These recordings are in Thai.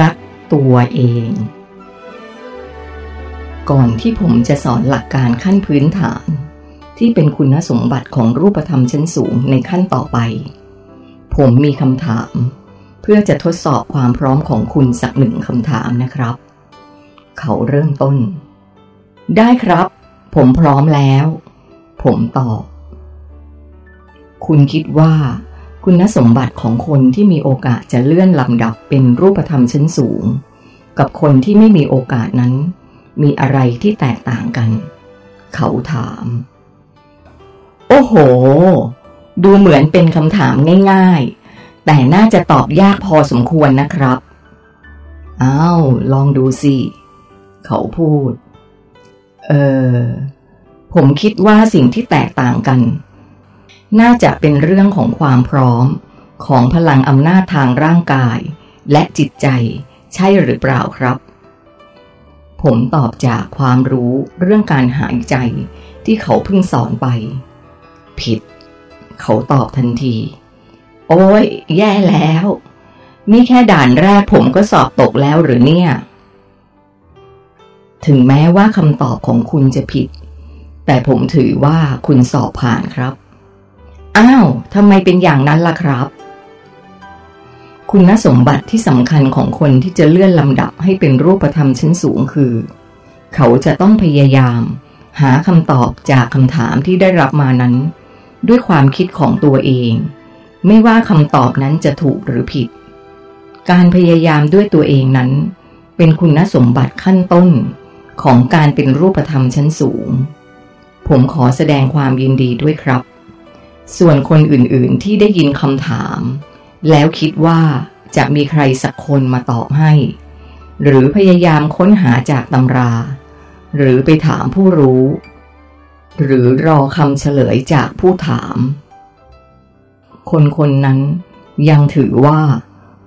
รักตัวเอง ก่อนที่ผมจะสอนหลักการขั้นพื้นฐาน ที่เป็นคุณสมบัติของรูปธรรมชั้นสูงในขั้นต่อไป ผมมีคำถาม เพื่อจะทดสอบความพร้อมของคุณสักหนึ่งคำถามนะครับ เขาเริ่มต้น ได้ครับ ผมพร้อมแล้ว ผมตอบ คุณคิดว่า คุณสมบัติของคนที่มีโอกาสจะเลื่อนลำดับเป็นรูปธรรมชั้นสูง กับคนที่ไม่มีโอกาสนั้น มีอะไรที่แตกต่างกัน เขาถาม โอ้โห ดูเหมือนเป็นคำถามง่าย ๆ แต่น่าจะตอบยากพอสมควรนะครับอ้าวลองดูสิ เขาพูด เออผมคิดว่าสิ่งที่แตกต่างกัน น่าจะเป็นเรื่องของความพร้อม ของพลังอำนาจทางร่างกาย และจิตใจใช่หรือเปล่าครับ ผมตอบจากความรู้เรื่องการหายใจที่เขาเพิ่งสอนไป ผิด เขาตอบทันที โอ้ย แย่แล้ว นี่แค่ด่านแรกผมก็สอบตกแล้วหรือเนี่ย ถึงแม้ว่าคำตอบของคุณจะผิด แต่ผมถือว่าคุณสอบผ่านครับ อ้าวทำไมเป็นอย่างนั้นล่ะครับ คุณสมบัติที่สำคัญของคนที่จะเลื่อนลำดับให้เป็นรูปธรรมชั้นสูงคือ เขาจะต้องพยายาม หาคำตอบจากคำถามที่ได้รับมานั้น ด้วยความคิดของตัวเอง ไม่ว่าคำตอบนั้นจะถูกหรือผิด การพยายามด้วยตัวเองนั้น เป็นคุณสมบัติขั้นต้นของการเป็นรูปธรรมชั้นสูง ผมขอแสดงความยินดีด้วยครับ ส่วนคนอื่นๆที่ได้ยินคำถาม แล้วคิดว่าจะมีใครสักคนมาตอบให้ หรือพยายามค้นหาจากตำรา หรือไปถามผู้รู้ หรือรอคำเฉลยจากผู้ถาม คนคนนั้นยังถือว่า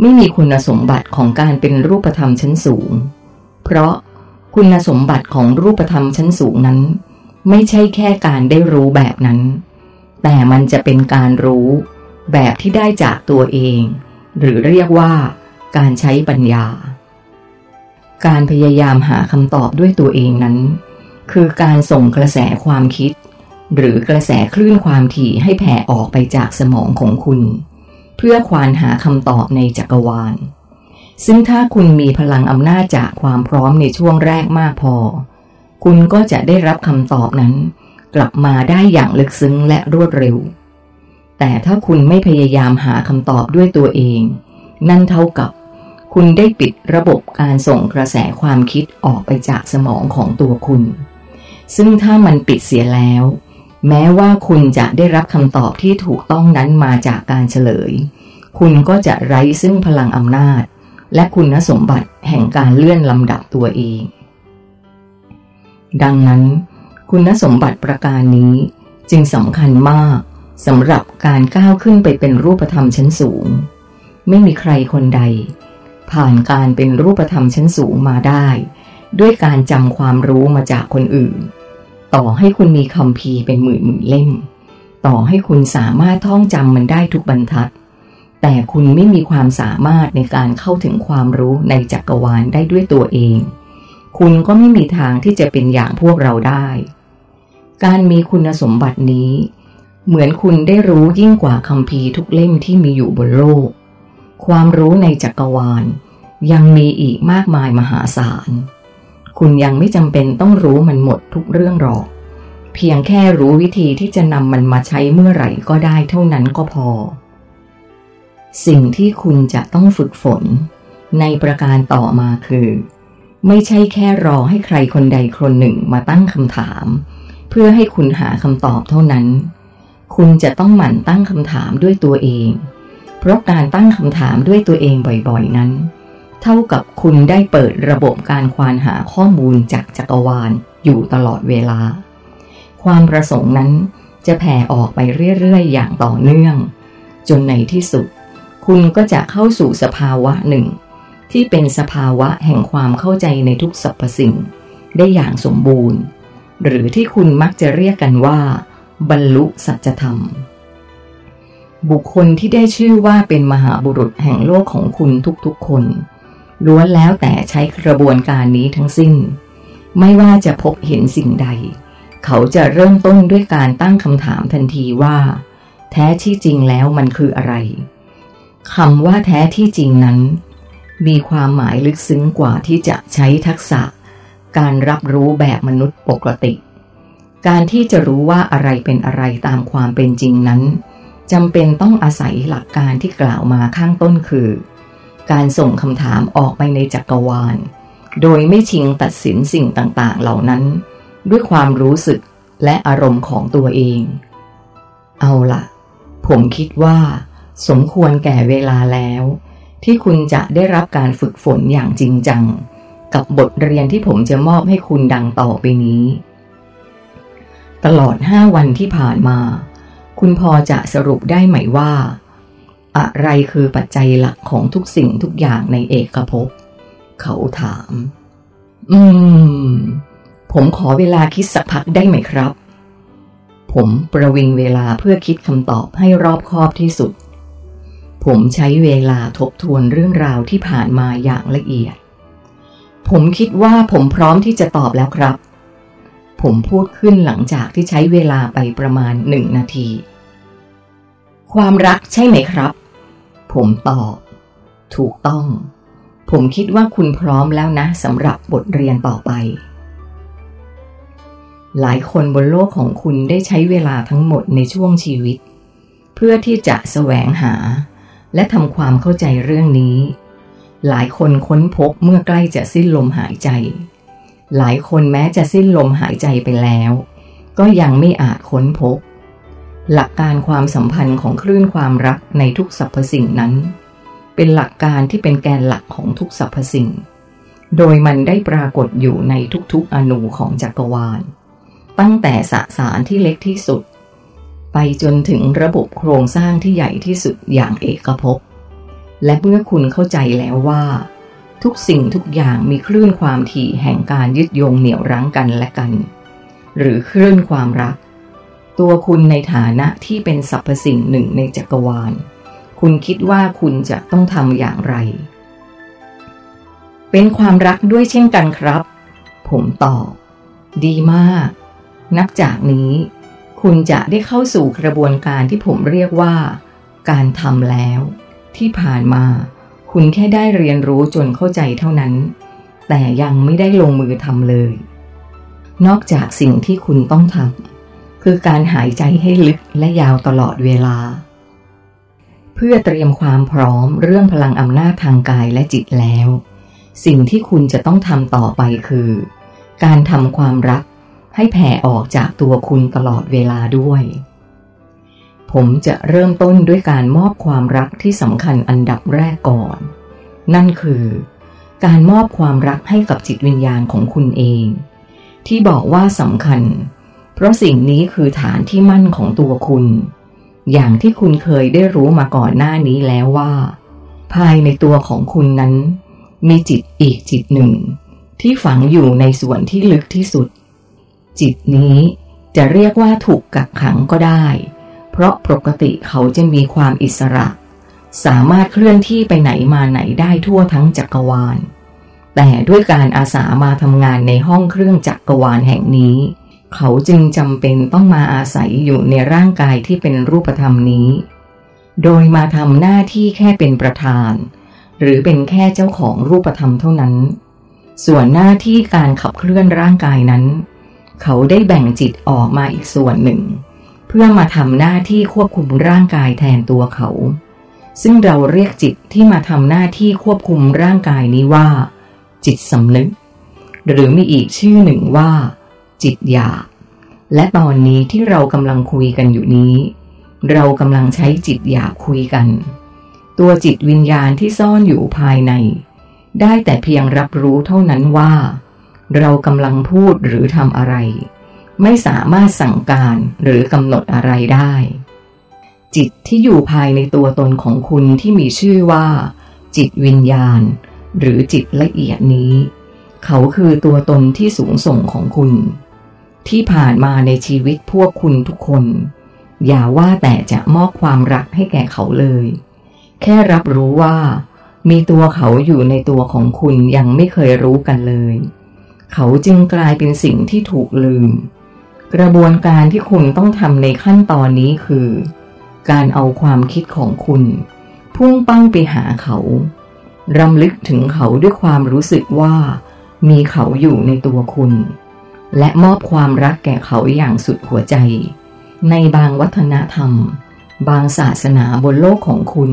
ไม่มีคุณสมบัติของการเป็นรูปธรรมชั้นสูง เพราะคุณสมบัติของรูปธรรมชั้นสูงนั้น ไม่ใช่แค่การได้รู้แบบนั้น แต่มันจะเป็นการรู้แบบที่ได้จากตัวเอง หรือเรียกว่า การใช้ปัญญา การพยายามหาคำตอบด้วยตัวเองนั้น คือการส่งกระแสความคิด หรือกระแสคลื่นความถี่ให้แผ่ออกไปจากสมองของคุณ เพื่อควานหาคำตอบในจักรวาล ซึ่งถ้าคุณมีพลังอำนาจจากความพร้อมในช่วงแรกมากพอ คุณก็จะได้รับคำตอบนั้น กลับมาได้อย่างลึกซึ้งและรวดเร็ว แต่ถ้าคุณไม่พยายามหาคำตอบด้วยตัวเอง นั่นเท่ากับ คุณได้ปิดระบบการส่งกระแสความคิดออกไปจากสมองของตัวคุณ ซึ่งถ้ามันปิดเสียแล้ว แม้ว่าคุณจะได้รับคำตอบที่ถูกต้องนั้นมาจากการเฉลย คุณก็จะไร้ซึ่งพลังอำนาจ และคุณสมบัติแห่งการเลื่อนลำดับตัวเอง ดังนั้น คุณสมบัติประการนี้ จึงสำคัญมากสำหรับการก้าวขึ้นไปเป็นรูปธรรมชั้นสูง ไม่มีใครคนใด ผ่านการเป็นรูปธรรมชั้นสูงมาได้ ด้วยการจำความรู้มาจากคนอื่น ต่อให้คุณมีคำพีเป็นหมื่นหมื่นเล่ม ต่อให้คุณสามารถท่องจำมันได้ทุกบรรทัด แต่คุณไม่มีความสามารถในการเข้าถึงความรู้ในจักรวาลได้ด้วยตัวเอง คุณก็ไม่มีทางที่จะเป็นอย่างพวกเราได้ การมีคุณสมบัตินี้ เหมือนคุณได้รู้ยิ่งกว่าคำพีทุกเล่มที่มีอยู่บนโลก ความรู้ในจักรวาล ยังมีอีกมากมายมหาศาล คุณยังไม่จำเป็นต้องรู้มันหมดทุกเรื่องหรอก เพียงแค่รู้วิธีที่จะนำมันมาใช้เมื่อไหร่ก็ได้เท่านั้นก็พอ สิ่งที่คุณจะต้องฝึกฝน ในประการต่อมาคือ ไม่ใช่แค่รอให้ใครคนใดคนหนึ่งมาตั้งคำถาม พื่อให้คุณหาคำตอบเท่านั้น คุณจะต้องหมั่นตั้งคำถามด้วยตัวเอง เพราะการตั้งคำถามด้วยตัวเองบ่อยๆนั้น เท่ากับคุณได้เปิดระบบการควานหาข้อมูลจากจักรวาลอยู่ตลอดเวลา ความประสงค์นั้นจะแผ่ออกไปเรื่อยๆ อย่างต่อเนื่อง จนในที่สุด คุณก็จะเข้าสู่สภาวะหนึ่ง ที่เป็นสภาวะแห่งความเข้าใจในทุกสรรพสิ่ง ได้อย่างสมบูรณ์ หรือที่คุณมักจะเรียกกันว่า บรรลุสัจธรรม บุคคลที่ได้ชื่อว่าเป็นมหาบุรุษแห่งโลกของคุณทุกๆคนล้วนแล้วแต่ใช้กระบวนการนี้ทั้งสิ้น ไม่ว่าจะพบเห็นสิ่งใด เขาจะเริ่มต้นด้วยการตั้งคำถามทันทีว่า แท้ที่จริงแล้วมันคืออะไรคำว่าแท้ที่จริงนั้น มีความหมายลึกซึ้งกว่าที่จะใช้ทักษะ การรับรู้แบบมนุษย์ปกติ การที่จะรู้ว่าอะไรเป็นอะไรตามความเป็นจริงนั้นจำเป็นต้องอาศัยหลักการที่กล่าวมาข้างต้นคือ การส่งคำถามออกไปในจักรวาล โดยไม่ชิงตัดสินสิ่งต่างๆ เหล่านั้น ด้วยความรู้สึกและอารมณ์ของตัวเอง เอาละผมคิดว่า สมควรแก่เวลาแล้ว ที่คุณจะได้รับการฝึกฝนอย่างจริงจัง กับบทเรียนที่ผมจะมอบให้คุณดังต่อไปนี้ ตลอดห้าวันที่ผ่านมา คุณพอจะสรุปได้ไหมว่า อะไรคือปัจจัยหลักของทุกสิ่งทุกอย่างในเอกภพเขาถาม อืม ผมขอเวลาคิดสักพักได้ไหมครับ ผมประวิงเวลาเพื่อคิดคำตอบให้รอบคอบที่สุด ผมใช้เวลาทบทวนเรื่องราวที่ผ่านมาอย่างละเอียด ผมคิดว่าผมพร้อมที่จะตอบแล้วครับ ผมพูดขึ้นหลังจากที่ใช้เวลาไปประมาณหนึ่งนาที ความรักใช่ไหมครับ ผมตอบ ถูกต้อง ผมคิดว่าคุณพร้อมแล้วนะสำหรับบทเรียนต่อไป หลายคนบนโลกของคุณได้ใช้เวลาทั้งหมดในช่วงชีวิต เพื่อที่จะแสวงหา และทำความเข้าใจเรื่องนี้ หลายคนค้นพบเมื่อใกล้จะสิ้นลมหายใจ หลายคนแม้จะสิ้นลมหายใจไปแล้ว ก็ยังไม่อาจค้นพบ หลักการความสัมพันธ์ของคลื่นความรักในทุกสรรพสิ่งนั้น เป็นหลักการที่เป็นแกนหลักของทุกสรรพสิ่ง โดยมันได้ปรากฏอยู่ในทุกๆอนูของจักรวาล ตั้งแต่สสารที่เล็กที่สุด ไปจนถึงระบบโครงสร้างที่ใหญ่ที่สุดอย่างเอกภพ และเมื่อคุณเข้าใจแล้วว่า ทุกสิ่งทุกอย่างมีคลื่นความถี่แห่งการยึดโยงเหนี่ยวรั้งกันและกัน หรือคลื่นความรัก ตัวคุณในฐานะที่เป็นสรรพสิ่งหนึ่งในจักรวาล คุณคิดว่าคุณจะต้องทำอย่างไร เป็นความรักด้วยเช่นกันครับ ผมตอบ ดีมาก นับจากนี้ คุณจะได้เข้าสู่กระบวนการที่ผมเรียกว่า การทำแล้ว ที่ผ่านมา คุณแค่ได้เรียนรู้จนเข้าใจเท่านั้น แต่ยังไม่ได้ลงมือทำเลย นอกจากสิ่งที่คุณต้องทำคือการหายใจให้ลึกและยาวตลอดเวลา เพื่อเตรียมความพร้อมเรื่องพลังอำนาจทางกายและจิตแล้ว สิ่งที่คุณจะต้องทำต่อไปคือ การทำความรักให้แผ่ออกจากตัวคุณตลอดเวลาด้วย ผมจะเริ่มต้นด้วยการมอบความรักที่สำคัญอันดับแรกก่อน นั่นคือ การมอบความรักให้กับจิตวิญญาณของคุณเอง ที่บอกว่าสำคัญ เพราะสิ่งนี้คือฐานที่มั่นของตัวคุณ อย่างที่คุณเคยได้รู้มาก่อนหน้านี้แล้วว่า ภายในตัวของคุณนั้น มีจิตอีกจิตหนึ่ง ที่ฝังอยู่ในส่วนที่ลึกที่สุด จิตนี้จะเรียกว่าถูกกักขังก็ได้ เพราะปกติเขาจะมีความอิสระ สามารถเคลื่อนที่ไปไหนมาไหนได้ทั่วทั้งจักรวาล แต่ด้วยการอาสามาทำงานในห้องเครื่องจักรวาลแห่งนี้ เขาจึงจำเป็นต้องมาอาศัยอยู่ในร่างกายที่เป็นรูปธรรมนี้ โดยมาทำหน้าที่แค่เป็นประธาน หรือเป็นแค่เจ้าของรูปธรรมเท่านั้น ส่วนหน้าที่การขับเคลื่อนร่างกายนั้น เขาได้แบ่งจิตออกมาอีกส่วนหนึ่ง พื่อมาทำหน้าที่ควบคุมร่างกายแทนตัวเขา ซึ่งเราเรียกจิตที่มาทำหน้าที่ควบคุมร่างกายนี้ว่า จิตสำนึก หรือมีอีกชื่อหนึ่งว่า จิตหยาบและตอนนี้ที่เรากำลังคุยกันอยู่นี้ เรากำลังใช้จิตหยาบคุยกัน ตัวจิตวิญญาณที่ซ่อนอยู่ภายใน ได้แต่เพียงรับรู้เท่านั้นว่า เรากำลังพูดหรือทำอะไร ไม่สามารถสั่งการหรือกำหนดอะไรได้ จิตที่อยู่ภายในตัวตนของคุณที่มีชื่อว่า จิตวิญญาณ หรือจิตละเอียดนี้ เขาคือตัวตนที่สูงส่งของคุณ ที่ผ่านมาในชีวิตพวกคุณทุกคน อย่าว่าแต่จะมอบความรักให้แก่เขาเลย แค่รับรู้ว่า มีตัวเขาอยู่ในตัวของคุณยังไม่เคยรู้กันเลย เขาจึงกลายเป็นสิ่งที่ถูกลืม กระบวนการที่คุณต้องทำในขั้นตอนนี้คือ การเอาความคิดของคุณ พุ่งเป้าไปหาเขารำลึกถึงเขาด้วยความรู้สึกว่า มีเขาอยู่ในตัวคุณ และมอบความรักแก่เขาอย่างสุดหัวใจ ในบางวัฒนธรรม บางศาสนาบนโลกของคุณ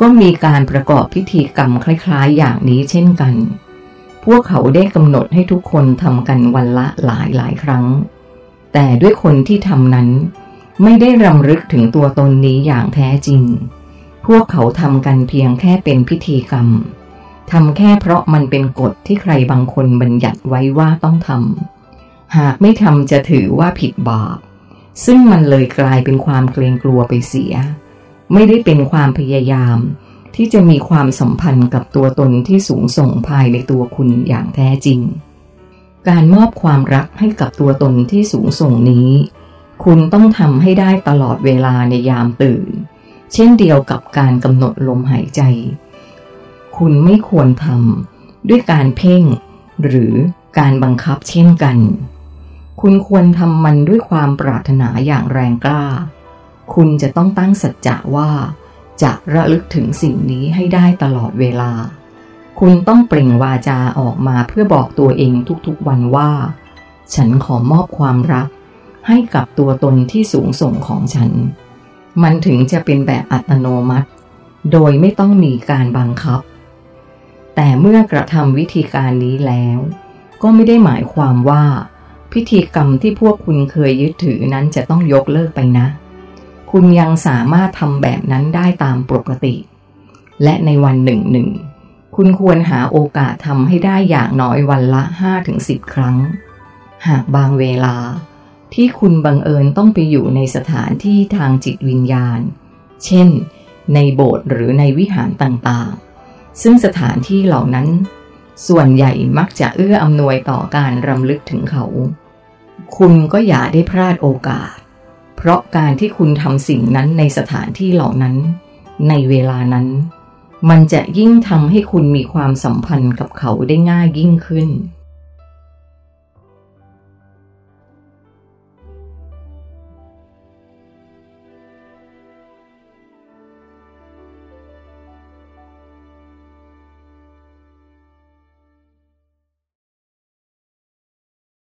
ก็มีการประกอบพิธีกรรมคล้ายๆ อย่างนี้เช่นกัน พวกเขาได้กำหนดให้ทุกคนทำกันวันละหลายหลายครั้ง แต่ด้วยคนที่ทำนั้น ไม่ได้รำลึกถึงตัวตนนี้อย่างแท้จริง พวกเขาทำกันเพียงแค่เป็นพิธีกรรมทำแค่เพราะมันเป็นกฎที่ใครบางคนบัญญัติไว้ว่าต้องทำหากไม่ทำจะถือว่าผิดบาปซึ่งมันเลยกลายเป็นความเกรงกลัวไปเสีย ไม่ได้เป็นความพยายาม ที่จะมีความสัมพันธ์กับตัวตนที่สูงส่งภายในตัวคุณอย่างแท้จริง การมอบความรักให้กับตัวตนที่สูงส่งนี้ คุณต้องทำให้ได้ตลอดเวลาในยามตื่น เช่นเดียวกับการกำหนดลมหายใจ คุณไม่ควรทำด้วยการเพ่ง หรือการบังคับเช่นกัน คุณควรทำมันด้วยความปรารถนาอย่างแรงกล้า คุณจะต้องตั้งสัจจะว่า จะระลึกถึงสิ่งนี้ให้ได้ตลอดเวลา คุณต้องเปล่งวาจาออกมาเพื่อบอกตัวเองทุกๆวันว่า ฉันขอมอบความรัก ให้กับตัวตนที่สูงส่งของฉัน มันถึงจะเป็นแบบอัตโนมัติ โดยไม่ต้องมีการบังคับ แต่เมื่อกระทำวิธีการนี้แล้ว ก็ไม่ได้หมายความว่า พิธีกรรมที่พวกคุณเคยยึดถือนั้นจะต้องยกเลิกไปนะ คุณยังสามารถทำแบบนั้นได้ตามปกติ และในวันหนึ่งหนึ่ง คุณควรหาโอกาสทำให้ได้อย่างน้อยวันละ 5-10 ครั้ง หากบางเวลาที่คุณบังเอิญต้องไปอยู่ในสถานที่ทางจิตวิญญาณ เช่น ในโบสถ์หรือในวิหารต่างๆ ซึ่งสถานที่เหล่านั้น ส่วนใหญ่มักจะเอื้ออำนวยต่อการรำลึกถึงเขา คุณก็อย่าได้พลาดโอกาส เพราะการที่คุณทำสิ่งนั้นในสถานที่เหล่านั้น ในเวลานั้น มันจะยิ่งทำให้คุณมีความสัมพันธ์กับเขาได้ง่ายยิ่งขึ้น